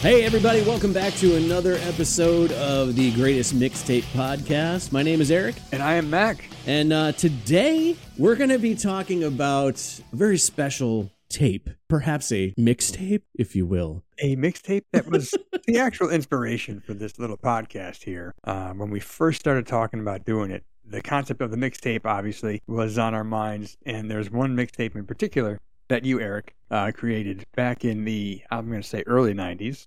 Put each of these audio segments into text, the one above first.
Hey, everybody, welcome back to another episode of the Greatest Mixtape Podcast. My name is Eric, And I am Mack. and uh, today we're going to be talking about a very special tape, perhaps a mixtape, if you will. A mixtape that was the actual inspiration for this little podcast here. Uh, when we first started talking about doing it, the concept of the mixtape obviously was on our minds. And there's one mixtape in particular that you, Eric, uh, created back in the, I'm going to say early 90s.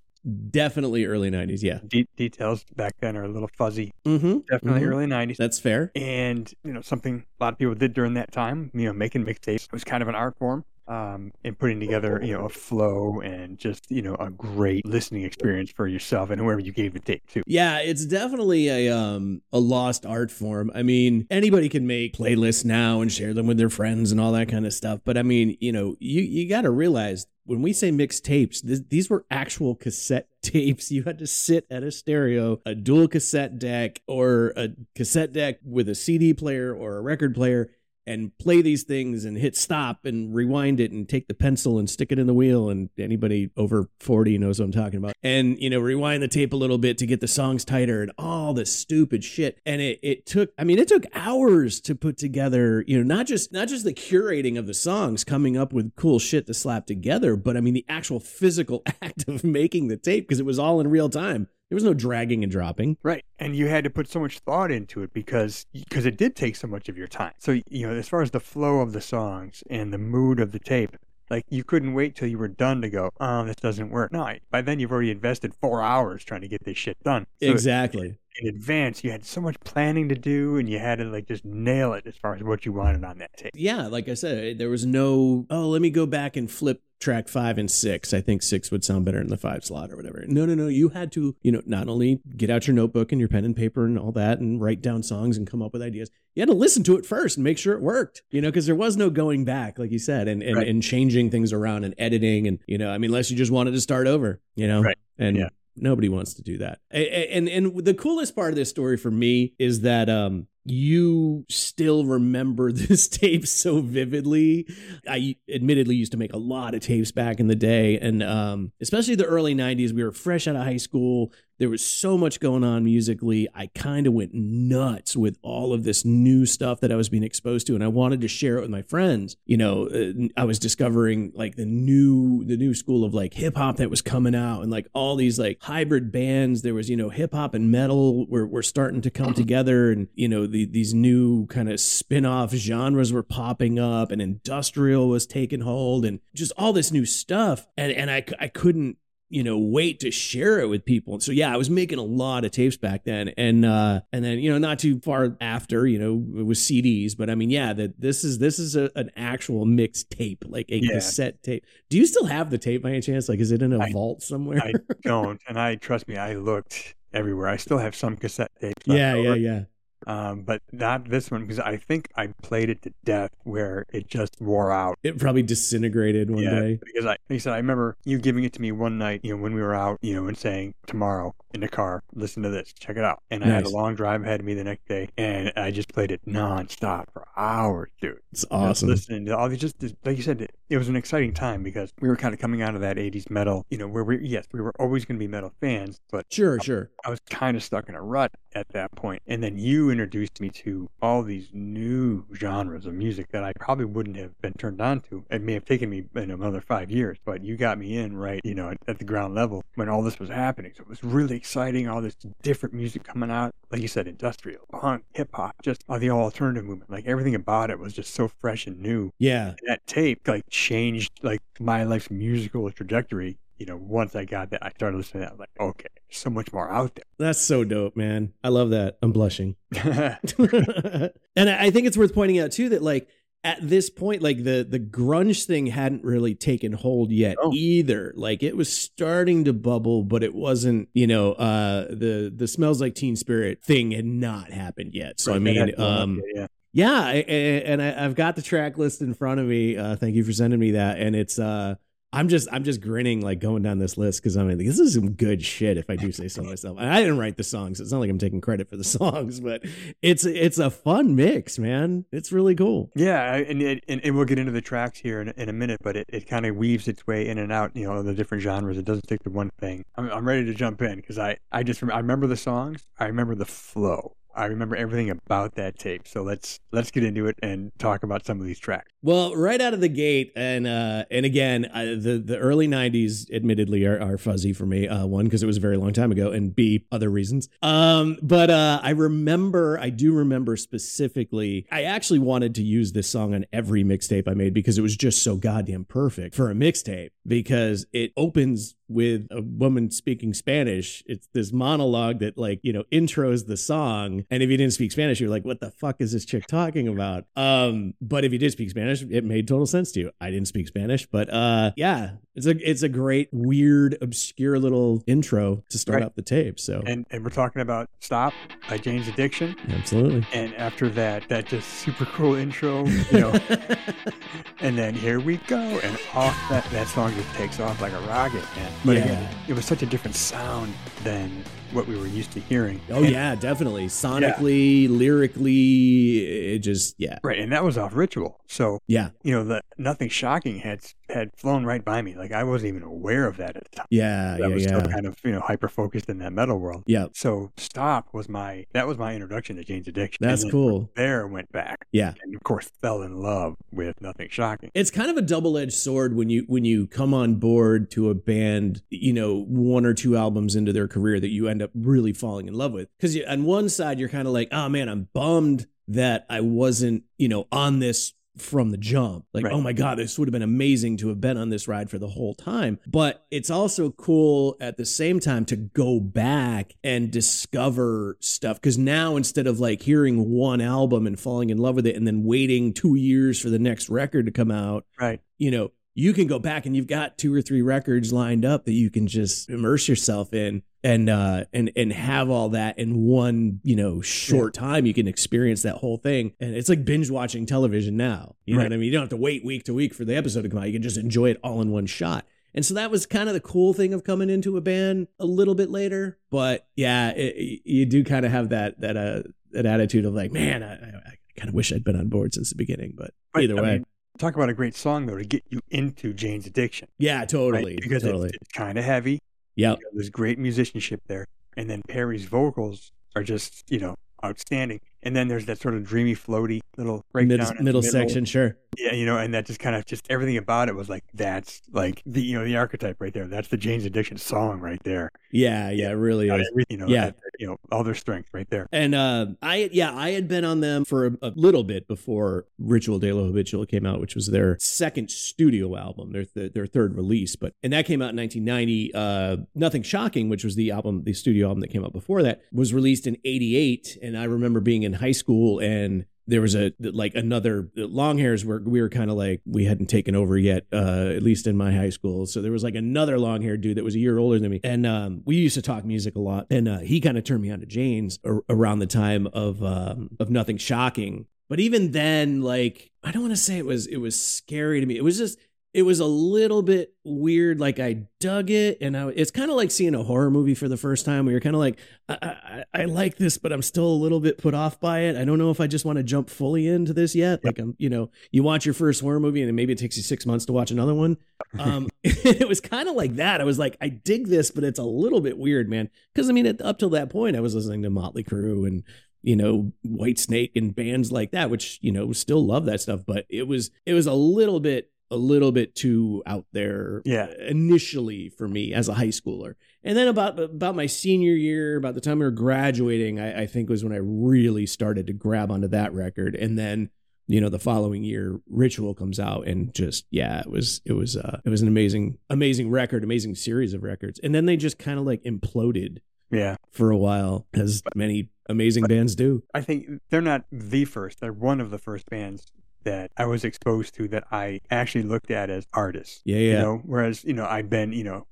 Definitely early 90s, yeah. De- details back then are a little fuzzy. Mm-hmm. Definitely early 90s. That's fair. and you know something a lot of people did during that time you know making mixtapes was kind of an art form um, and putting together you know a flow and just you know a great listening experience for yourself and whoever you gave the tape to Yeah, it's definitely a um a lost art form. I mean, anybody can make playlists now and share them with their friends and all that kind of stuff. But I mean, you know, you you got to realize when we say mixed tapes, th- these were actual cassette tapes. You had to sit at a stereo, a dual cassette deck, or a cassette deck with a CD player or a record player. And play these things and hit stop and rewind it and take the pencil and stick it in the wheel. And anybody over 40 knows what I'm talking about. And, you know, rewind the tape a little bit to get the songs tighter and all this stupid shit. And it, it took, I mean, it took hours to put together, you know, not just, not just the curating of the songs, coming up with cool shit to slap together, but I mean, the actual physical act of making the tape because it was all in real time. There was no dragging and dropping. right. And you had to put so much thought into it because because it did take so much of your time. So you know as far as the flow of the songs and the mood of the tape like you couldn't wait till you were done to go oh this doesn't work. No by then you've already invested four hours trying to get this shit done. So exactly. in advance you had so much planning to do and you had to like just nail it as far as what you wanted on that tape. Yeah, like I said, there was no, oh, let me go back and flip track five and six. I think six would sound better in the five slot or whatever. No, no, no. You had to, you know, not only get out your notebook and your pen and paper and all that and write down songs and come up with ideas, you had to listen to it first and make sure it worked, you know, because there was no going back, like you said, and, and, Right. and changing things around and editing. And, you know, I mean, unless you just wanted to start over, you know, Right. and Yeah. nobody wants to do that. A- a- And, and the coolest part of this story for me is that, um, you still remember this tape so vividly. I admittedly used to make a lot of tapes back in the day, and um, especially the early '90s. We were fresh out of high school. There was so much going on musically. I kind of went nuts with all of this new stuff that I was being exposed to, and I wanted to share it with my friends. You know, uh, I was discovering like the new the new school of like hip hop that was coming out, and like all these like hybrid bands. There was you know hip hop and metal were were starting to come together, and you know the, these new kind of spin off genres were popping up, and industrial was taking hold, and just all this new stuff. And and I I couldn't you know wait to share it with people. And so yeah i was making a lot of tapes back then. And uh and then you know not too far after you know it was cds but i mean yeah that this is this is a, an actual mixed tape like a Yeah. cassette tape. Do you still have the tape by any chance? Like is it in a I- vault somewhere? I don't, and I trust me, I looked everywhere. I still have some cassette tapes. yeah yeah over, yeah Um, but not this one because I think I played it to death where it just wore out. it probably disintegrated one yeah, day because I, like you said, I remember you giving it to me one night, you know, when we were out, you know, and saying tomorrow in the car, listen to this, check it out. And I had a long drive ahead of me the next day, and I just played it nonstop for hours, dude. it's Just awesome listening to all these, just like you said, it, it was an exciting time because we were kind of coming out of that '80s metal, you know, where we yes, we were always going to be metal fans, but sure sure I was kind of stuck in a rut at that. And then you introduced me to all these new genres of music that I probably wouldn't have been turned on to. It may have taken me you know, another five years, but you got me in right, you know, at, at the ground level when all this was happening. So it was really exciting. All this different music coming out, like you said, industrial, punk, hip hop, just all the alternative movement. Like everything about it was just so fresh and new. yeah And that tape like changed like my life's musical trajectory. You know, once I got that, I started listening. to that. I was like, okay, so much more out there. that's so dope man i love that i'm blushing and I I think it's worth pointing out too that like at this point, like the the grunge thing hadn't really taken hold yet Oh. either. Like it was starting to bubble, but it wasn't. You know, uh, the the smells like Teen Spirit thing had not happened yet. So I Right, that mean, had gone up um, there, yeah. yeah, I- I- and I, I've got the track list in front of me. Uh, thank you for sending me that, and it's uh, I'm just I'm just grinning like going down this list because I'm mean this is some good shit if I do say so myself. And I didn't write the songs. So It's not like I'm taking credit for the songs, but it's it's a fun mix, man. It's really cool. Yeah, and it, and, and we'll get into the tracks here in, in a minute, but it, it kind of weaves its way in and out, you know, the different genres. It doesn't stick to one thing. I'm, I'm ready to jump in because I I just I remember the songs. I remember the flow. I remember everything about that tape. So let's let's get into it and talk about some of these tracks. Well, right out of the gate, and uh, and again, uh, the the early '90s, admittedly, are, are fuzzy for me. Uh, one, because it was a very long time ago, and B, other reasons. Um, but uh, I remember, I do remember specifically. I actually wanted to use this song on every mixtape I made because it was just so goddamn perfect for a mixtape. Because it opens with a woman speaking Spanish. It's this monologue that like, you know, intros the song. And if you didn't speak Spanish, you're like, what the fuck is this chick talking about? Um, but if you did speak Spanish, it made total sense to you. I didn't speak Spanish, but uh yeah, it's a it's a great, weird, obscure little intro to start Right. out the tape. So And and we're talking about Stop by Jane's Addiction. absolutely. And after that, that just super cool intro, you know, and then here we go, and off that that song just takes off like a rocket, man. But Yeah. again, it was such a different sound than what we were used to hearing. Oh And- yeah, definitely. Sonically, lyrically, it just yeah. right, and that was off Ritual. So Yeah. you know, the nothing shocking had had flown right by me. Like I wasn't even aware of that at the time. Yeah, I yeah, was yeah. still kind of you know hyper focused in that metal world. Yeah. So Stop was my that was my introduction to Jane's Addiction. That's cool. There went back, Yeah. and of course fell in love with Nothing Shocking. it's kind of a double-edged sword when you when you come on board to a band you know one or two albums into their career that you end up really falling in love with because on one side you're kind of like oh man i'm bummed that i wasn't you know on this from the jump like Right. oh my god this would have been amazing to have been on this ride for the whole time but it's also cool at the same time to go back and discover stuff because now instead of like hearing one album and falling in love with it and then waiting two years for the next record to come out Right. you know, you can go back and you've got two or three records lined up that you can just immerse yourself in and uh and and have all that in one, you know, short time you can experience that whole thing. And it's like binge watching television now. You know what I mean? You don't have to wait week to week for the episode to come out. You can just enjoy it all in one shot. And so that was kind of the cool thing of coming into a band a little bit later. But yeah, it, you do kind of have that that uh that attitude of like, man, I, I, I kind of wish I'd been on board since the beginning. But, But, either I way, mean, talk about a great song though to get you into Jane's Addiction. yeah, right? totally, Because totally. it's, it's kind of heavy. Yep. You know, there's great musicianship there, and then Perry's vocals are just you know outstanding. And then there's that sort of dreamy, floaty little breakdown Middle, middle section, sure. Yeah, you know, and that just kind of just everything about it was like that's like the you know the archetype right there. That's the Jane's Addiction song right there. Yeah, yeah, it really is. you know, Yeah. that- you know, all their strength right there. And uh, I, yeah, I had been on them for a, a little bit before Ritual de lo Habitual came out, which was their second studio album, their th- their third release. But and that came out in 1990. Uh, Nothing Shocking, which was the album, the studio album that came out before that, was released in '88. And I remember being in high school and there was a like another long hairs were we were kind of like we hadn't taken over yet uh at least in my high school. So there was like another long haired dude that was a year older than me. And um we used to talk music a lot. And uh he kind of turned me on to jane's ar- around the time of um of nothing shocking. But even then like i don't want to say it was it was scary to me. It was just it was a little bit weird like i dug it and I, it's kind of like seeing a horror movie for the first time where you're kind of like I, I, I like this but i'm still a little bit put off by it. I don't know if i just want to jump fully into this yet like i'm you know you watch your first horror movie and then maybe it takes you six months to watch another one. Um it was kind of like that. I was like i dig this but it's a little bit weird man. Because i mean at, up till that point i was listening to motley crue and you know Whitesnake and bands like that which you know still love that stuff but it was it was a little bit a little bit too out there Yeah. initially for me as a high schooler. And then about about my senior year about the time we were graduating I, I think was when i really started to grab onto that record. And then you know the following year ritual comes out and just yeah it was it was uh it was an amazing amazing record amazing series of records. And then they just kind of like imploded Yeah, for a while as many amazing bands do. I think they're not the first. They're one of the first bands that I was exposed to that I actually looked at as artists. yeah You yeah know, whereas you know I'd been you know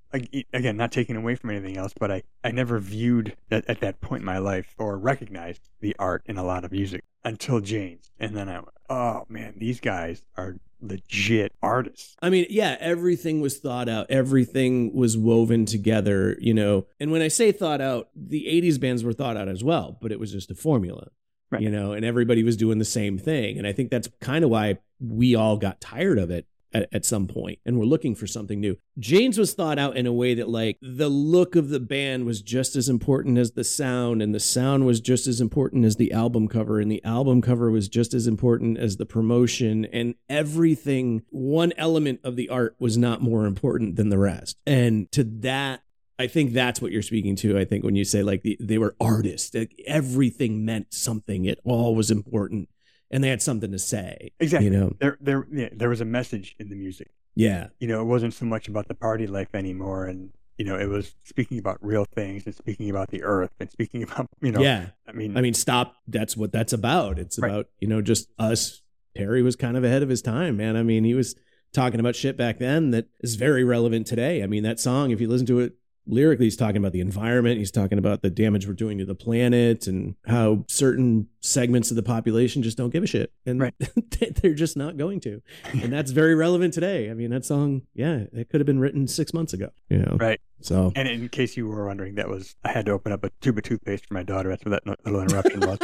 again not taking away from anything else, but I I never viewed that at that point in my life or recognized the art in a lot of music. until Jane's, and then I went, oh man, these guys are legit artists. I mean, yeah, everything was thought out. Everything was woven together, you know. And when I say thought out, the 80s bands were thought out as well, but it was just a formula. Right. You know, and everybody was doing the same thing. And I think that's kind of why we all got tired of it at, at some point and we're looking for something new. Jane's was thought out in a way that like the look of the band was just as important as the sound and the sound was just as important as the album cover and the album cover was just as important as the promotion and everything one element of the art was not more important than the rest. And to that I think that's what you're speaking to. I think when you say like the, they were artists, like everything meant something. It all was important, and they had something to say. Exactly. You know. There, there, yeah, there was a message in the music. Yeah. You know, it wasn't so much about the party life anymore, and you know, it was speaking about real things and speaking about the earth and speaking about, you know, Yeah. I mean, I mean, stop. That's what that's about. It's Right. about you know just us. Perry was kind of ahead of his time, man. I mean, he was talking about shit back then that is very relevant today. I mean, that song, if you listen to it lyrically, he's talking about the environment. He's talking about the damage we're doing to the planet and how certain segments of the population just don't give a shit, and Right. they're just not going to. And that's very relevant today. I mean, that song, yeah, it could have been written six months ago. You know, Right. So and in case you were wondering, that was I had to open up a tube of toothpaste for my daughter. That's what that little interruption was.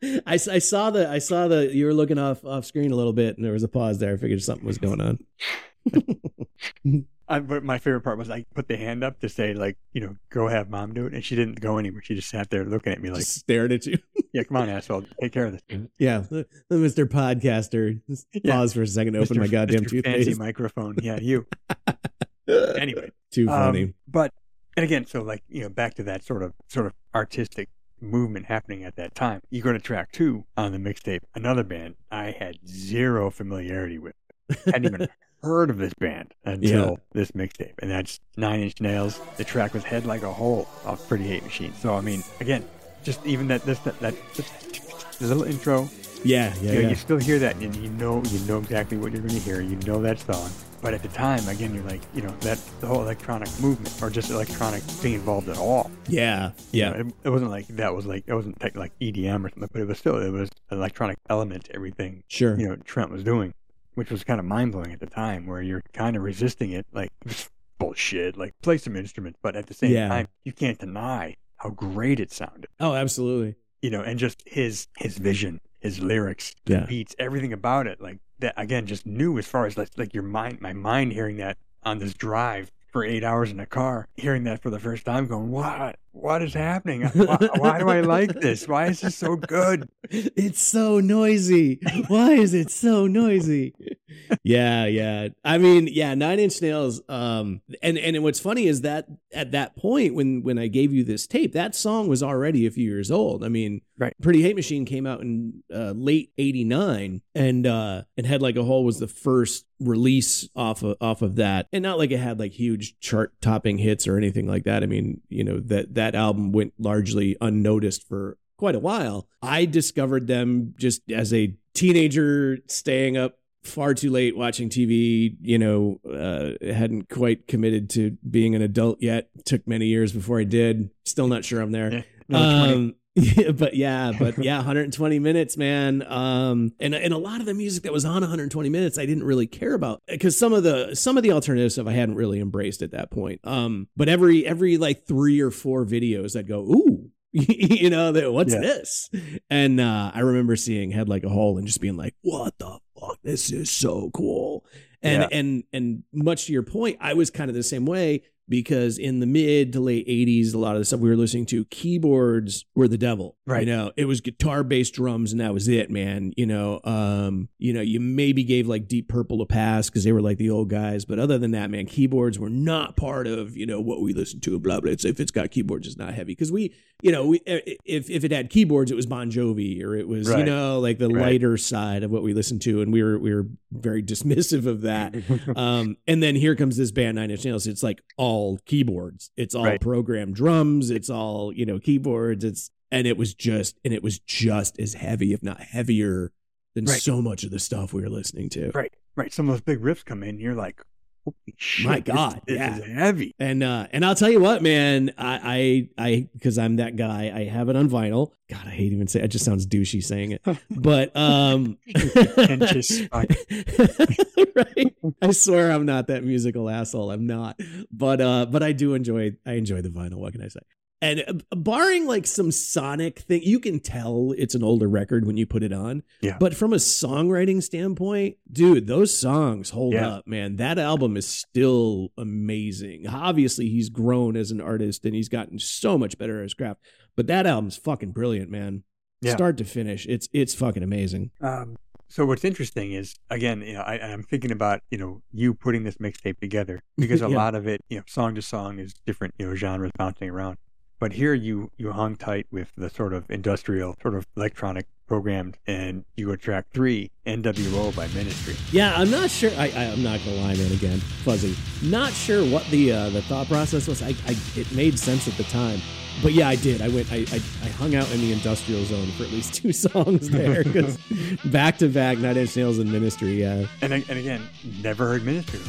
I saw the I saw the you were looking off off screen a little bit and there was a pause there. I figured something was going on. I, but my favorite part was I put the hand up to say like, you know, go have mom do it, and she didn't go anywhere. She just sat there looking at me like, Just stared at you. yeah, come on, asshole, take care of this. yeah, the, the Mr. Podcaster. Just Yeah. pause for a second to open Mr. my goddamn Mr. Fancy toothpaste. microphone. Yeah, you. anyway, Too um, funny. but and again, so like you know, back to that sort of sort of artistic movement happening at that time. You go to track two on the mixtape, another band I had zero familiarity with. Hadn't even heard of this band until this mixtape, and that's Nine Inch Nails. The track was "Head Like a Hole" off Pretty Hate Machine. So I mean, again, just even that this that, that the little intro, yeah, yeah, you, know, yeah. you still hear that, and you know you know exactly what you're going to hear. You know that song. But at the time, again, you're like, you know, that the whole electronic movement, or just electronic being involved at all. yeah, You yeah. know, it, it wasn't like that was like it wasn't like EDM or something, but it was still it was an electronic element to everything Sure. you know Trent was doing, which was kind of mind blowing at the time, where you're kind of resisting it, like bullshit, like play some instruments, but at the same Yeah. time, you can't deny how great it sounded, Oh, absolutely. you know, and just his his vision, his lyrics, the Yeah. beats, everything about it, like that again, just new as far as like, like your mind, my mind hearing that on this drive for eight hours in a car, hearing that for the first time, going, what, what is happening? Why, why do I like this? Why is this so good? It's so noisy. Why is it so noisy? Yeah, yeah. I mean, yeah, Nine Inch Nails. Um, and and what's funny is that at that point when when I gave you this tape, that song was already a few years old. I mean, Right. Pretty Hate Machine came out in uh, late '89, and uh, and Head Like a Hole was the first release off of off of that, and not like it had like huge chart topping hits or anything like that. I mean, you know that that album went largely unnoticed for quite a while. I discovered them just as a teenager staying up far too late watching TV, you know, uh, hadn't quite committed to being an adult yet. Took many years before I did. Still not sure I'm there. Yeah, Um, yeah, but yeah, but yeah, 120 minutes, man. Um, and and a lot of the music that was on 120 minutes, I didn't really care about because some of the some of the alternative stuff I hadn't really embraced at that point. Um, but every every like three or four videos, I'd go, ooh. you know that what's Yeah. this and uh i remember seeing head like a hole and just being like what the fuck this is so cool and Yeah. and and much to your point i was kind of the same way because in the mid to late 80s a lot of the stuff we were listening to keyboards were the devil Right. you know it was guitar based drums and that was it man you know um you know you maybe gave like deep purple a pass because they were like the old guys but other than that man keyboards were not part of you know what we listened to and blah blah it's, if it's got keyboards it's not heavy because we you know we if if it had keyboards it was bon jovi or it was you know like the Right. lighter side of what we listened to and we were we were very dismissive of that um, and then here comes this band Nine Inch Nails. It's like all keyboards. It's all Right. programmed drums. It's all you know keyboards. It's and it was just and it was just as heavy, if not heavier, than Right. so much of the stuff we were listening to. Right, right. Some of those big riffs come in, you're like, shit, My God, this, yeah. is heavy. And uh and I'll tell you what, man, I I I because I'm that guy, I have it on vinyl. God, I hate even say it just sounds douchey saying it. But um right. I swear I'm not that musical asshole. I'm not. But uh but I do enjoy I enjoy the vinyl. What can I say? And uh, barring like some sonic thing, you can tell it's an older record when you put it on. Yeah. But from a songwriting standpoint, dude, those songs hold Yeah. up, man. That album is still amazing. Obviously, he's grown as an artist and he's gotten so much better at his craft. But that album's fucking brilliant, man. Yeah. Start to finish, it's it's fucking amazing. Um, so what's interesting is again, you know, I, I'm thinking about you know you putting this mixtape together because a Yeah. lot of it, you know, song to song is different, you know, genres bouncing around. But here you you hung tight with the sort of industrial, sort of electronic programmed, and you go track three, NWO by Ministry. Yeah, I'm not sure. I, I I'm not gonna lie, man. Again, fuzzy. Not sure what the uh, the thought process was. I, I it made sense at the time, but yeah, I did. I went. I, I I hung out in the industrial zone for at least two songs there because back to back, Nine Inch Nails and Ministry. Yeah, And and again, never heard Ministry.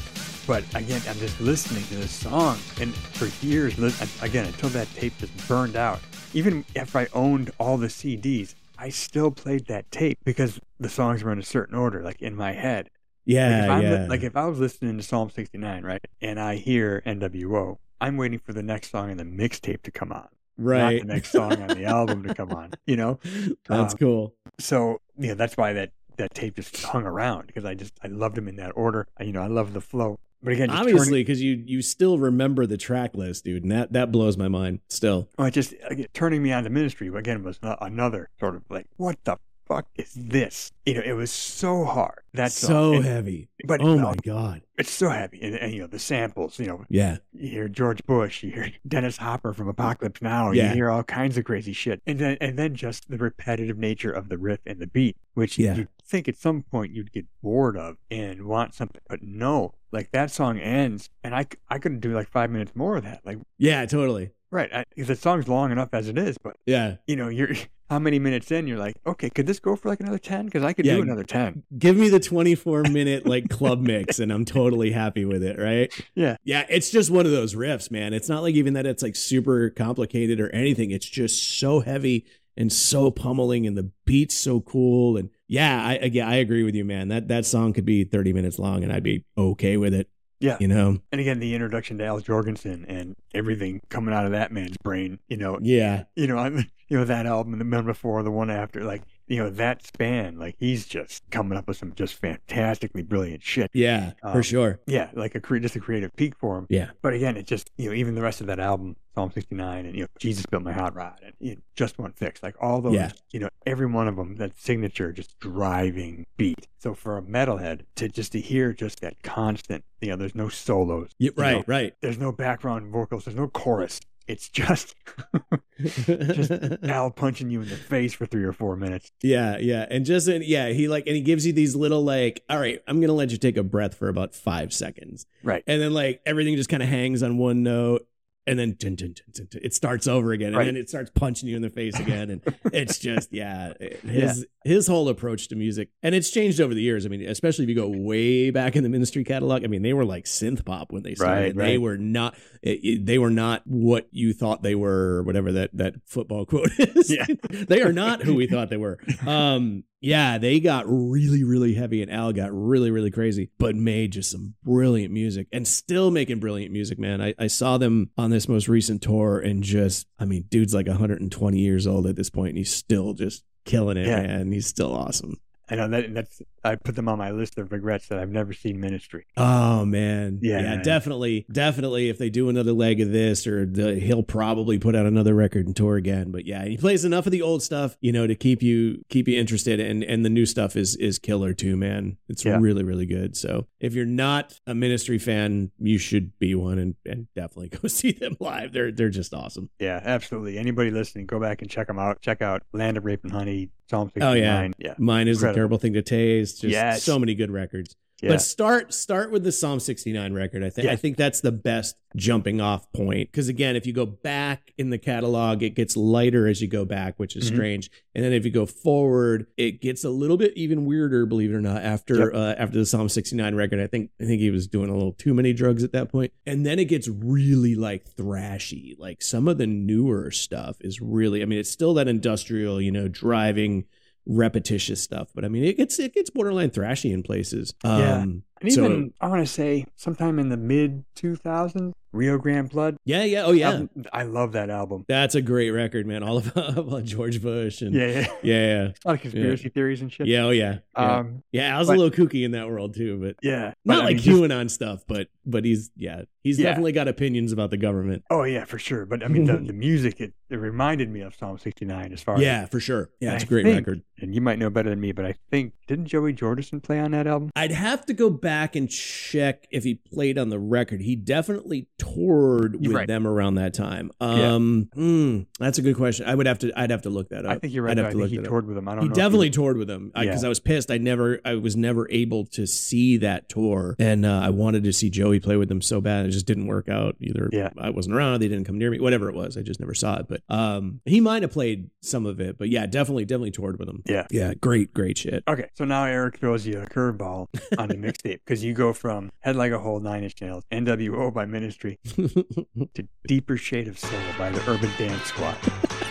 But again, I'm just listening to this song, and for years, again, until that tape just burned out. Even if I owned all the CDs, I still played that tape because the songs were in a certain order, like in my head. Like yeah, if, I'm li- yeah. like if I was listening to Psalm 69, right, and I hear NWO, I'm waiting for the next song in the mixtape to come on, right. not the next song on the album to come on. You know, That's uh, cool. so yeah, that's why that that tape just hung around because I just I loved them in that order. I, you know, I love the flow. But again, just Obviously, because you you still remember the track list, dude, and that that blows my mind. Still, oh, it just again, turning me on to ministry again was another sort of like, what the fuck is this? You know, it was so hard. That's so heavy. But Oh my god. it's so heavy, and, and you know the samples. You know, Yeah, you hear George Bush, you hear Dennis Hopper from Apocalypse Now, Yeah. you hear all kinds of crazy shit, and then and then just the repetitive nature of the riff and the beat, which Yeah. you'd think at some point you'd get bored of and want something, but no, like that song ends, and I I could do like five minutes more of that, like yeah, totally. Right, I, because the song's long enough as it is, but Yeah, you know you're how many minutes in you're like, okay, could this go for like another ten? Because I could Yeah. do another ten. give me the 24 minute like club mix and I'm totally happy with it, right? Yeah. Yeah, it's just one of those riffs, man. It's not like even that it's like super complicated or anything. It's just so heavy and so pummeling and the beat's so cool and yeah, I again I agree with you, man. That that song could be 30 minutes long and I'd be okay with it. Yeah. You know. And again, the introduction to Al Jourgensen and everything coming out of that man's brain, you know, Yeah. you know, I'm, you know that album, the one before, the one after, like you know that span, like he's just coming up with some just fantastically brilliant shit. Yeah, for Um, sure. Yeah, like a cre- just a creative peak for him. Yeah. But again, it just you know even the rest of that album, Psalm 69, and you know Jesus built my hot rod, and you know, just one fix, like all those, Yeah. you know, every one of them, that signature, just driving beat. So for a metalhead to just to hear just that constant, you know, there's no solos, Yeah, you right, know, right. there's no background vocals, there's no chorus. It's just just Al punching you in the face for three or four minutes. Yeah, yeah. And just yeah, he like and he gives you these little like, all right, I'm gonna let you take a breath for about five seconds. Right. And then like everything just kind of hangs on one note. And then dun, dun, dun, it starts over again, and Right. then it starts punching you in the face again, and it's just yeah, his his whole approach to music, and it's changed over the years. I mean, especially if you go way back in the Ministry catalog. I mean, they were like synth pop when they started. Right, They were not. it- it- they were not what you thought they were, whatever that that football quote is. Yeah. they are not who we thought they were. Um, yeah, they got really, really heavy, and Al got really, really crazy, but made just some brilliant music, and still making brilliant music, man. I, I saw them on this most recent tour, and just, I mean, dude's like 120 years old at this point, and he's still just killing it, Yeah. man. He's still awesome. I know that that's I put them on my list of regrets that I've never seen Ministry. Oh man, Yeah. definitely, definitely. If they do another leg of this, or the, he'll probably put out another record and tour again. But yeah, he plays enough of the old stuff, you know, to keep you keep you interested. And and the new stuff is is killer too, man. It's Yeah. really really good. So if you're not a Ministry fan, you should be one, and and definitely go see them live. They're they're just awesome. Yeah, absolutely. Anybody listening, go back and check them out. Check out Land of Rape and Honey, Psalm 69. Oh, yeah. yeah. Mind is a terrible thing to taste. Just Yes. so many good records. Yeah. But start start with the Psalm 69 record. I think I think that's the best jumping off point because again, if you go back in the catalog, it gets lighter as you go back, which is Mhm. strange. And then if you go forward, it gets a little bit even weirder, believe it or not. After Yep. uh, after the Psalm 69 record, I think I think he was doing a little too many drugs at that point. And then it gets really like thrashy. Like some of the newer stuff is really. I mean, it's still that industrial, you know, driving repetitious stuff but i mean it gets it gets borderline thrashy in places Yeah. um And so- even I want to say sometime in the mid 2000s, Rio Grande Blood. yeah yeah oh yeah album- I love that album. that's a great record man all about, about george bush and Yeah, yeah. yeah A lot of conspiracy theories and shit. yeah oh yeah yeah, Um, yeah i was but- a little kooky in that world too but yeah. not But, I like mean, just- qanon stuff but but he's yeah he's Yeah. definitely got opinions about the government Oh yeah, for sure. But I mean, the, the music it, it reminded me of Psalm 69 as far as yeah for sure yeah it's a great think- record and you might know better than me, but I think didn't Joey Jordison play on that album? I'd have to go back and check if he played on the record. He definitely toured with right. them around that time. Yeah. Um, hmm, that's a good question. I would have to. I'd have to look that up. I think you're right. I'd though. have I to think look he that up. toured with them. I don't He definitely toured with them because Yeah. I was pissed. I never, I was never able to see that tour, and uh, I wanted to see Joey play with them so bad. It just didn't work out. Either Yeah. I wasn't around, or they didn't come near me, whatever it was. I just never saw it. But um, he might have played some of it. But yeah, definitely, definitely toured with them. Yeah. yeah, great, great shit. Okay, so now Eric throws you a curveball on the mixtape because you go from Head Like a Hole, Nine Inch Nails, NWO by Ministry to Deeper Shade of Soul by the Urban Dance Squad.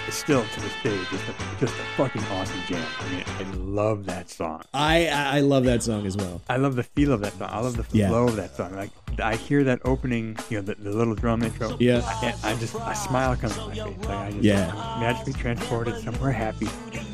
It's still to this day just a, just a fucking awesome jam. I mean, I love that song. I I love that song as well. I love the feel of that song. I love the Yeah. flow of that song. Like I hear that opening, you know, the, the little drum intro. Yeah. I, I just a smile comes to my face. Like I just Yeah. magically transported somewhere happy.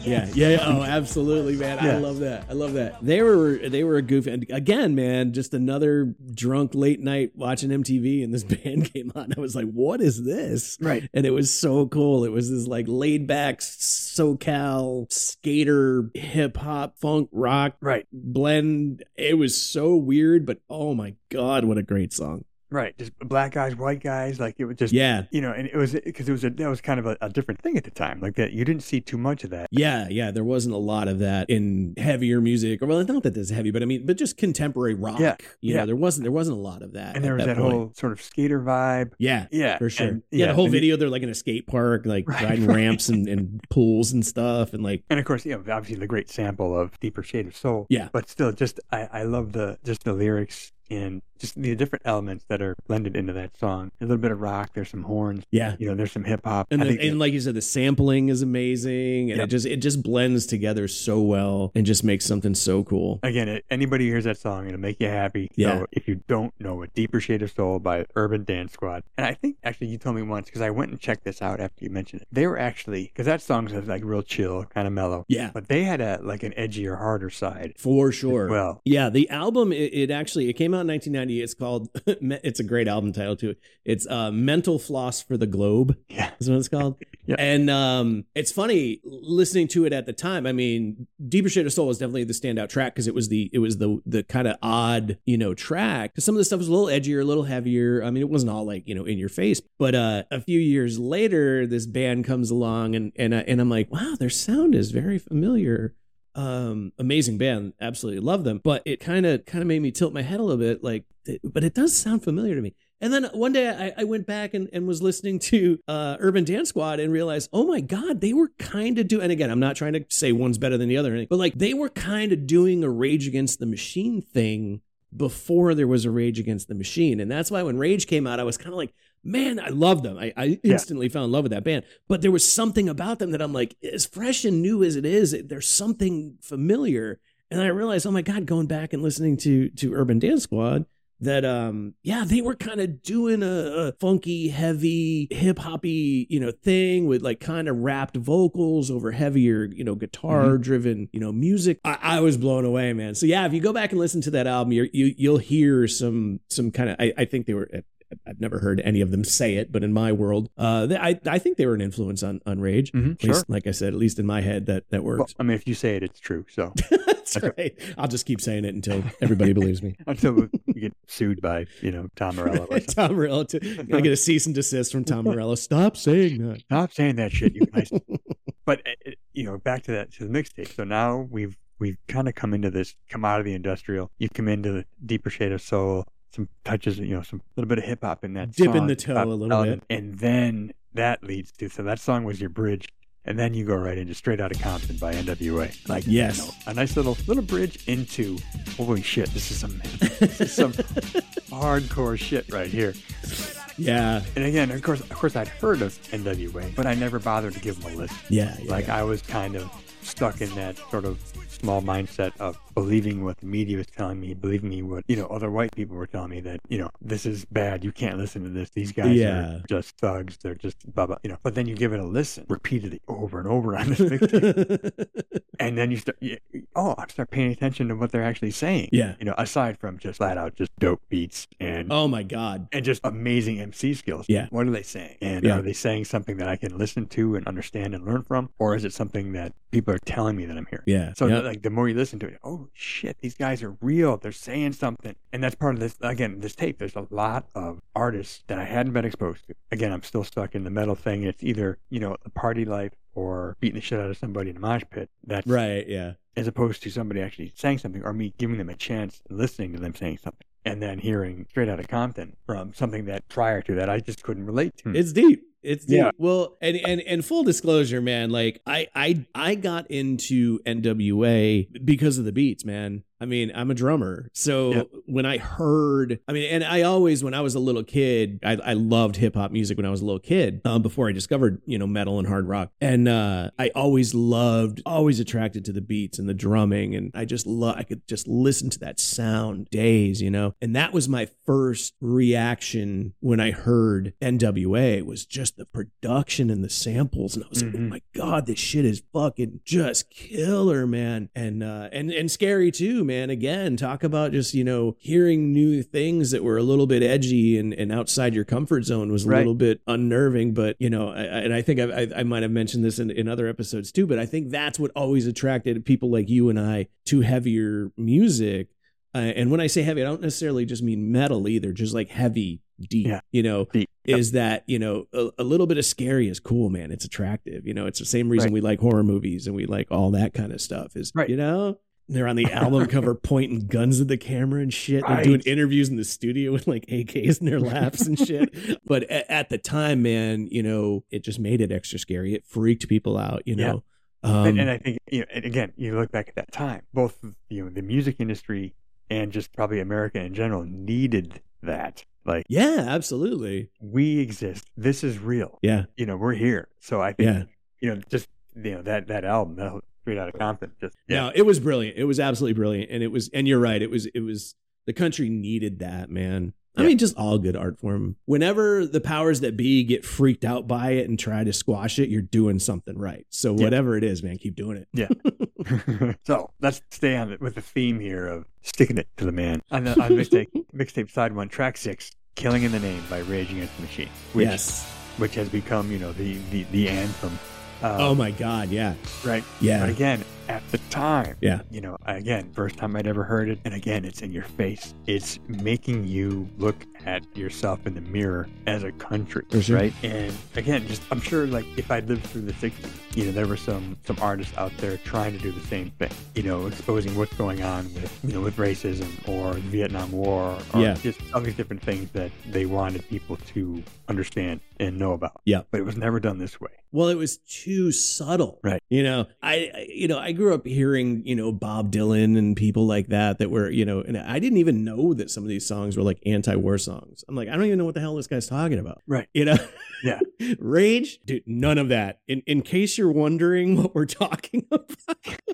Yeah, yeah, yeah. Oh, absolutely, man. I love that. I love that. They were they were a goofy. And again, man, just another drunk late night watching MTV, and this band came on. I was like, "What is this?" Right. And it was so cool. It was this like laid back SoCal skater hip hop funk rock Right. blend. It was so weird, but oh my god, what a great song! Right. Just black guys, white guys. Like it was just Yeah, you know, and it was because it was a that was kind of a, a different thing at the time. Like that, you didn't see too much of that. Yeah, yeah, there wasn't a lot of that in heavier music. Or well, not that there's heavy, but I mean, but just contemporary rock. Yeah, you yeah. know, there wasn't there wasn't a lot of that. And there was that, point. whole sort of skater vibe. yeah, Yeah, for sure. and- yeah, the whole video they're like in a skate park, like Right, riding right. ramps and, and pools and stuff, and like And of course, you know, obviously the great sample of "Deeper Shade of Soul." Yeah. but still, just I, I love the just the lyrics and just the different elements that are blended into that song. A little bit of rock. There's some horns. yeah. You know, there's some hip hop. And, the, and like you said, the sampling is amazing, and Yep. it just it just blends together so well, and just makes something so cool. Again, it, anybody who hears that song, it'll make you happy. Yeah. So if you don't know it, Deeper Shade of Soul by Urban Dance Squad. And I think actually you told me once, because I went and checked this out after you mentioned it. They were actually, because that song's like real chill, kind of mellow. Yeah, But they had a like an edgier, harder side. for sure. Well, Yeah, the album it, it actually it came out in 1990. It's called it's a great album title too. It's uh Mental Floss for the Globe. yeah. Is what it's called. Yeah. And um it's funny listening to it at the time. I mean, Deeper Shade of Soul was definitely the standout track because it was the it was the the kind of odd, you know, track. Because some of the stuff was a little edgier, a little heavier. I mean, it wasn't all like, you know, in your face. But uh a few years later, this band comes along and and I, and I'm like, wow, their sound is very familiar um amazing band absolutely love them but it kind of kind of made me tilt my head a little bit like but it does sound familiar to me and then one day I, I went back and, and was listening to uh, Urban Dance Squad and realized, oh my God, they were kind of doing, and again, I'm not trying to say one's better than the other, anything, but like they were kind of doing a Rage Against the Machine thing before there was a Rage Against the Machine. And that's why when Rage came out, I was kind of like, man, I love them. I, I Yeah. instantly fell in love with that band. But there was something about them that I'm like, as fresh and new as it is, there's something familiar. And I realized, oh my God, going back and listening to to Urban Dance Squad, that um yeah they were kind of doing a, a funky heavy hip hoppy you know thing with like kind of rapped vocals over heavier you know guitar driven you know music I, I was blown away man so yeah if you go back and listen to that album you're, you you'll hear some some kind of I, I think they were I've never heard any of them say it, but in my world, uh, I I think they were an influence on on Rage. Mhm, At sure. like I said, at least in my head, that that Well, works. I mean, if you say it, it's true. So That's right. I'll just keep saying it until everybody believes me. until we get sued by you know Tom Morello. Tom Morello. To, gonna get a cease and desist from Tom Morello. Stop saying that. Stop saying that shit, you guys. but uh, uh, you know, back to that to the mixtape. So now we've we've kind of come into this commodity industrial. You come into the deeper shade of soul, some touches, you know, some little bit of hip hop in that. Dipping song, the toe uh, a little bit. and then that leads to so that song was your bridge. And then you go right into Straight Outta Compton by NWA. Like, Yes. you know, a nice little little bridge into, holy shit, this is some, this is some hardcore shit right here. Yeah, And again, of course, of course, I'd heard of NWA, but I never bothered to give them a listen. yeah, yeah. Like I was kind of stuck in that sort of small mindset of believing what the media was telling me, believing me what you know other white people were telling me that you know this is bad, you can't listen to this. These guys Yeah. are just thugs. They're just blah blah. You know. But then you give it a listen repeatedly over and over on this mixtape, and then you start. You, oh, I start paying attention to what they're actually saying. yeah. You know, aside from just flat out just dope beats and Oh my God. and just amazing MC skills. Yeah. What are they saying? And Yeah. are they saying something that I can listen to and understand and learn from? Or is it something that people are telling me that I'm here. Yeah. So yeah. like the more you listen to it, oh shit, these guys are real. They're saying something. And that's part of this again, this tape, there's a lot of artists that I hadn't been exposed to. Again, I'm still stuck in the metal thing. It's either, you know, a party life or beating the shit out of somebody in a mosh pit. That's right. Yeah. as opposed to somebody actually saying something or me giving them a chance listening to them saying something and then hearing straight out of Compton from something that prior to that I just couldn't relate to. It's deep. It's. Yeah. Well, and, and and full disclosure, man, like I I I got into NWA because of the beats, man. I mean, I'm a drummer. So Yep. when I heard, I mean, and I always, when I was a little kid, I, I loved hip hop music when I was a little kid, um, before I discovered, you know, metal and hard rock. And uh, I always loved, always attracted to the beats and the drumming. And I just love, I could just listen to that sound days, you know? And that was my first reaction when I heard NWA was just the production and the samples. And I was like, oh Mhm. my God, this shit is fucking just killer, man. And, uh, and, and scary too, man. Again, talk about just, you know, hearing new things that were a little bit edgy and, and outside your comfort zone was a Right. little bit unnerving. But, you know, I, I- and I think I, I, I might have mentioned this in, in other episodes too, but I think that's what always attracted people like you and I to heavier music. Uh, and when I say heavy, I don't necessarily just mean metal either, just like heavy, deep, Yeah. you know, Deep. Yep. is that, you know, a, a little bit of scary is cool, man. It's attractive. You know, it's the same reason Right. we like horror movies and we like all that kind of stuff is, Right. you know, they're on the album cover pointing guns at the camera and shit. They're doing interviews in the studio with like AKs in their laps and shit. But at, at the time, man, you know, it just made it extra scary. It freaked people out, you Yeah. know. Um, and, and I think you know, and again, you look back at that time, both you know the music industry and just probably America in general needed that. Like yeah, absolutely. we exist. This is real. Yeah. You know, we're here. So I think Yeah. you know just you know that that album, that straight out of Compton, just No, it was brilliant. It was absolutely brilliant. And it was, and you're right. It was, it was, the country needed that, man. I Yeah. mean, just all good art form. Whenever the powers that be get freaked out by it and try to squash it, you're doing something right. So Yeah. whatever it is, man, keep doing it. Yeah. so let's stay on it with the theme here of sticking it to the man. On, the, on mixtape, mixtape side one, track six, "Killing in the Name" by Rage Against the Machine, which yes. which has become you know the the, the anthem. Uh, Oh my God. Yeah. right. Yeah. But again, at the time, Yeah. you know, again, first time I'd ever heard it, and again, it's in your face. It's making you look at yourself in the mirror as a country, sure. right? And again, just I'm sure, like if I lived through the '60s, you know, there were some some artists out there trying to do the same thing, you know, exposing what's going on with you know with racism or the Vietnam War, or Yeah. just all these different things that they wanted people to understand and know about. Yeah. but it was never done this way. Well, it was too subtle. Right. You know, I, I- you know, I grew up hearing, you know, Bob Dylan and people like that that were, you know, and I didn't even know that some of these songs were like anti-war songs. I'm like, I don't even know what the hell this guy's talking about. Right. You know? Yeah. Rage, dude, none of that. In in case you're wondering what we're talking about.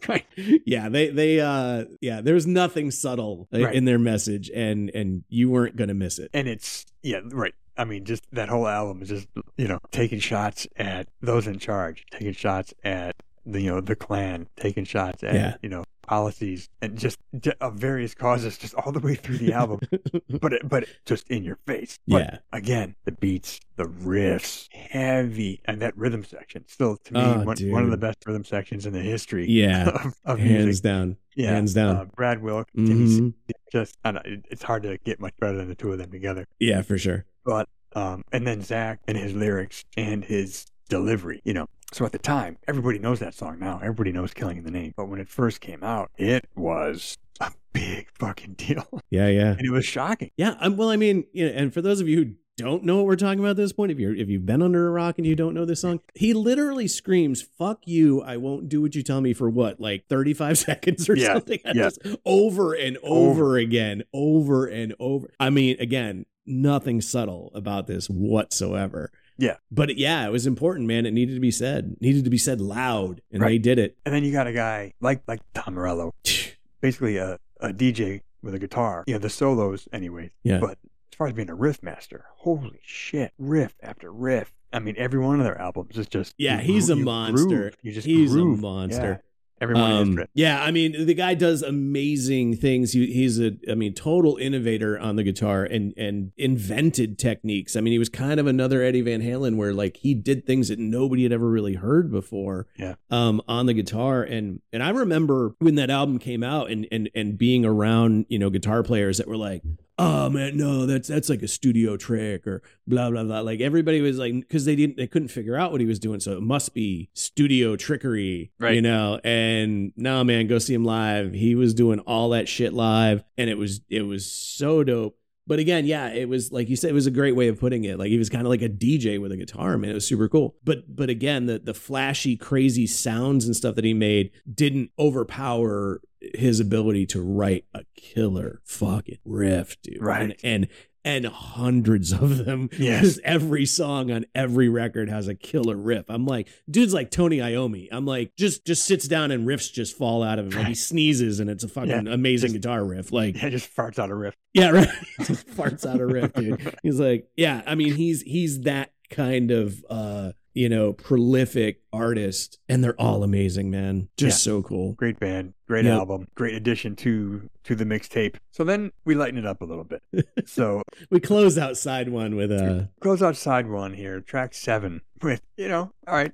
Right. Yeah, they they uh yeah, there's nothing subtle Right. in their message and and you weren't going to miss it. and it's yeah right i mean just that whole album is just you know taking shots at those in charge taking shots at the you know the Klan taking shots at Yeah. you know policies and just of various causes just all the way through the album but it, but just in your face but yeah. again the beats the riffs heavy and that rhythm section still to me Oh, one, one of the best rhythm sections in the history Yeah. of, of Hands music down. yeah hands down. uh, brad wilk Mhm. just I don't, it, it's hard to get much better than the two of them together Yeah, for sure. but um, and then Zack and his lyrics and his delivery, you know. So at the time, everybody knows that song now. Everybody knows Killing in the Name. But when it first came out, it was a big fucking deal. Yeah, yeah. And it was shocking. Yeah, um, well, I mean, you know, and for those of you who don't know what we're talking about at this point, if you're if you've been under a rock and you don't know this song, he literally screams "fuck you," I won't do what you tell me for what, like 35 seconds or Yes, something, yes. just over and over again, over and over. I mean, again, nothing subtle about this whatsoever. Yeah. but yeah, it was important, man. It needed to be said, It needed to be said loud, and Right. they did it. And then you got a guy like like Tom Morello, basically a, a DJ with a guitar. You know, the solos anyway. Yeah. But as far as being a riff master, holy shit, riff after riff. I mean, every one of their albums is just Yeah, you he's a you monster. groove. You just He's a monster. Yeah. Every one Um, is it. yeah, I mean, the guy does amazing things. He, he's a, I mean, total innovator on the guitar and and invented techniques. I mean, he was kind of another Eddie Van Halen, where like he did things that nobody had ever really heard before. Yeah. Um, on the guitar, and and I remember when that album came out, and and and being around, you know, guitar players that were like, oh man, no, that's that's like a studio trick or blah blah blah. Like everybody was like, because they didn't, they couldn't figure out what he was doing, so it must be studio trickery, Right. You know. And no, man, go see him live. He was doing all that shit live, and it was it was so dope. But again, yeah, it was like you said, it was a great way of putting it. Like he was kind of like a DJ with a guitar, man. It was super cool. But but again, the the flashy, crazy sounds and stuff that he made didn't overpower his ability to write a killer fucking riff, dude. Right. And and, and hundreds of them. Yes. Every song on every record has a killer riff. I'm like, dude's like Tony Iommi. I'm like, just just sits down and riffs just fall out of him. Like he sneezes and it's a fucking Yeah. amazing Just- guitar riff. Like Yeah, just farts out a riff. yeah, right. Just farts out a riff, dude. He's like, yeah, I mean, he's he's that kind of uh, you know, prolific artist, and they're all amazing, man. Just so cool. Great band, great Yep. album, great addition to to the mixtape. So then we lighten it up a little bit. so We close out side one with uh close out side one here, track seven. With you know, all right,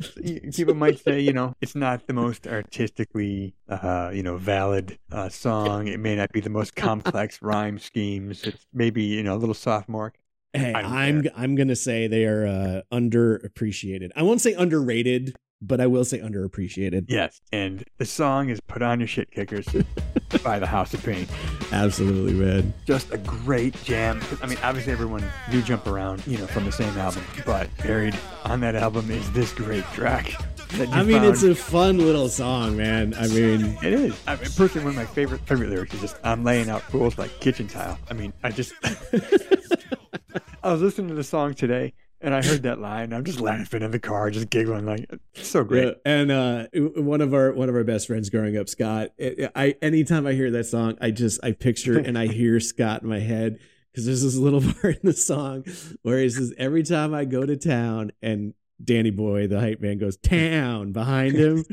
people might say you know it's not the most artistically uh you know valid uh song. It may not be the most complex rhyme schemes. It's maybe you know a little sophomore. Hey, I'm I'm gonna say they are uh underappreciated. I won't say underrated, but I will say underappreciated. Yes, and the song is "Put On Your Shit Kickers" by the House of Pain. Absolutely, man. just a great jam. I mean, obviously everyone do jump around, you know, from the same album, but buried on that album is this great track. I mean, found. it's a fun little song, man. I mean, It is. I mean, personally, one of my favorite favorite lyrics is just "I'm laying out fools like kitchen tile." I mean, I just I was listening to the song today, and I heard that line. I'm just laughing in the car, just giggling like so great. Yeah, and uh, one of our one of our best friends growing up, Scott. I, I anytime I hear that song, I just I picture and I hear Scott in my head because there's this little part in the song where he says, "Every time I go to town," and Danny Boy, the hype man, goes "town" behind him.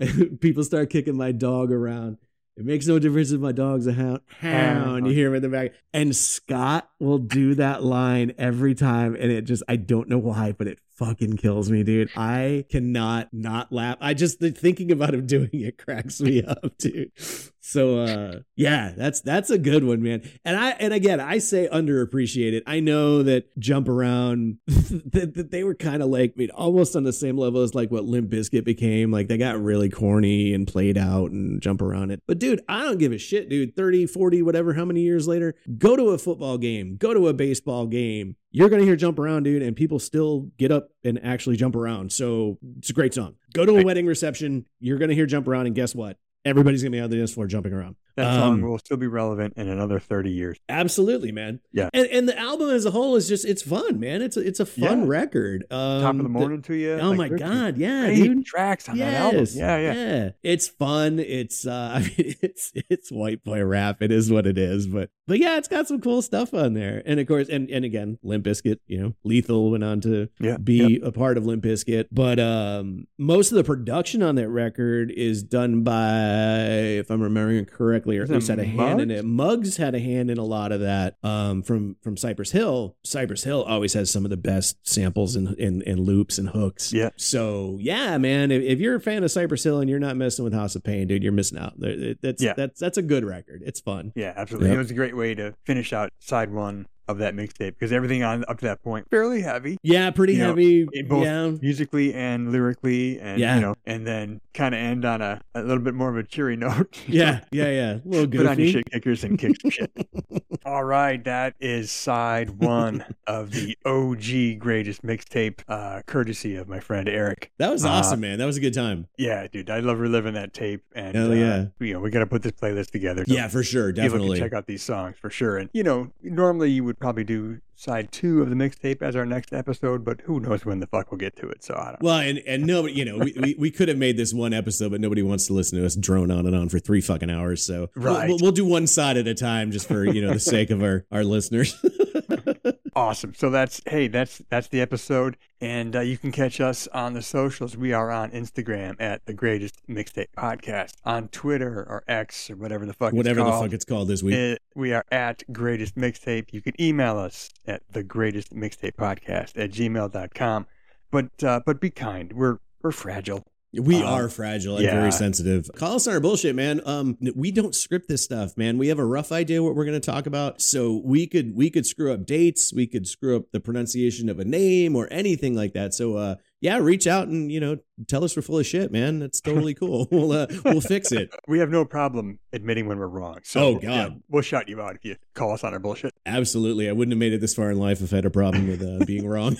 people start kicking my dog around. It makes no difference if my dog's a hound. Hound. You hear him in the back. And Scott will do that line every time. And it just, I don't know why, but it fucking kills me, dude. I cannot not laugh. I just, thinking about him doing it cracks me up, dude. So, uh, yeah, that's, that's a good one, man. And I, and again, I say underappreciated. I know that Jump Around, that, that they were kind of like, I mean, almost on the same level as like what Limp Bizkit became. Like they got really corny and played out and jump around it. But dude, I don't give a shit, dude. 30, 40, whatever, how many years later, go to a football game, go to a baseball game. You're going to hear jump around, dude, and people still get up and actually jump around. So it's a great song. Go to a wedding reception. You're going to hear jump around, and guess what? Everybody's going to be on the dance floor jumping around. That song Um, will still be relevant in another 30 years. Absolutely, man. Yeah. And and the album as a whole is just it's fun, man. It's a it's a fun Yeah. record. Um, Top of the morning to you. oh like, my god, yeah, dude. tracks on that album. Yes. Yeah, yeah. It's fun. It's uh I mean it's it's white boy rap. It is what it is. But but yeah, it's got some cool stuff on there. And of course, and and again, Limp Bizkit, you know, Lethal went on to Yeah. be a part of Limp Bizkit. But um most of the production on that record is done by, if I'm remembering correctly, or at least had a hand in it. Muggs had a hand in a lot of that. Um from from Cypress Hill. Cypress Hill always has some of the best samples and and, and loops and hooks. Yeah. So yeah, man, if, if you're a fan of Cypress Hill and you're not messing with House of Pain, dude, you're missing out. That's Yeah. that's that's a good record. It's fun. Yeah, absolutely. Yep. It was a great way to finish out side one of that mixtape because everything on up to that point fairly heavy Yeah, pretty You know, heavy. both yeah. musically and lyrically and Yeah. you know and then kind of end on a, a little bit more of a cheery note Yeah, yeah, yeah. A little put on your shit kickers and kick some shit all right that is side one of the og greatest mixtape uh courtesy of my friend eric That was Uh, awesome, man. That was a good time. yeah dude i love reliving that tape and Hell uh, yeah. you know we got to put this playlist together so Yeah, for sure. Definitely. check out these songs for sure. And you know, normally you would probably do side two of the mixtape as our next episode, but who knows when the fuck we'll get to it? So I don't. know. Well, and and nobody, you know, we, we, we could have made this one episode, but nobody wants to listen to us drone on and on for three fucking hours. So we'll- Right. we'll, we'll do one side at a time, just for you know the sake of our our listeners. Awesome. So that's hey, that's that's the episode, and uh, you can catch us on the socials. We are on Instagram at the Greatest Mixtape Podcast, on Twitter or X or whatever the fuck. Whatever the fuck it's called this week. Uh, we are at Greatest Mixtape. You can email us at the Greatest Mixtape Podcast at gmail.com. But uh, but be kind. We're we're fragile. We Uh, are fragile and yeah. very sensitive. Call us on our bullshit, man. Um, we don't script this stuff, man. We have a rough idea what we're going to talk about, so we could we could screw up dates, we could screw up the pronunciation of a name or anything like that. So, uh, yeah, reach out and you know tell us we're full of shit, man. That's totally cool. we'll uh, we'll fix it. We have no problem admitting when we're wrong. So Oh, yeah, God. we'll shout you out if you call us on our bullshit. Absolutely, I wouldn't have made it this far in life if I had a problem with uh, being wrong.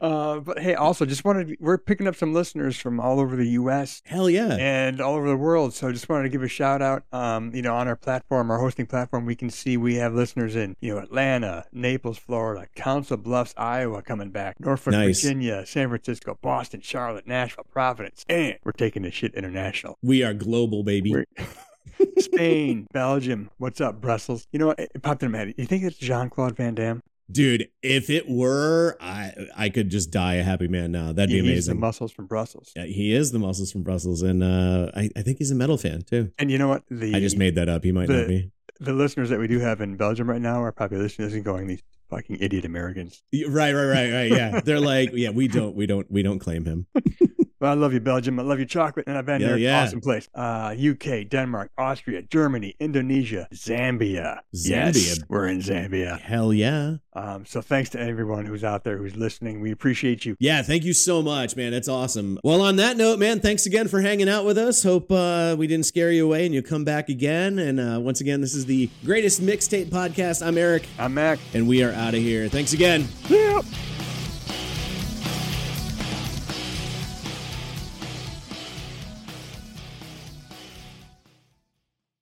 Uh, but hey, also just wanted we're picking up some listeners from all over the U.S. Hell yeah. and all over the world. So I just wanted to give a shout out. Um, you know, on our platform, our hosting platform, we can see we have listeners in you know Atlanta, Naples, Florida, Council Bluffs, Iowa, coming back, Norfolk, Nice. Virginia, San Francisco, Boston, Charlotte, Nashville, Providence, and we're taking this shit international. We are global, baby. We're- Spain, Belgium. What's up, Brussels? You know what? It popped in my head. You think it's Jean Claude Van Damme? Dude, if it were, I I could just die a happy man now. That'd be He's the amazing. muscles from Brussels. Yeah, he is the muscles from Brussels, and uh, I, I think he's a metal fan too. And you know what? The I just made that up. He might the- not be. the listeners that we do have in Belgium right now are probably listening and going, "These fucking idiot Americans." Right, right, right, right. Yeah, they're like, yeah, we don't, we don't, we don't claim him. Well, I love you, Belgium. I love you, chocolate, and I've been Hell there. yeah. Awesome place. Uh, UK, Denmark, Austria, Germany, Indonesia, Zambia. Yes, we're in Zambia. Hell yeah, Um, so thanks to everyone who's out there who's listening. We appreciate you. yeah. Thank you so much, man. That's awesome. Well, on that note, man, thanks again for hanging out with us. Hope uh, we didn't scare you away and you'll come back again. And uh, once again, this is the greatest mixtape podcast. I'm Eric, I'm Mack. and we are out of here. Thanks again. Yep.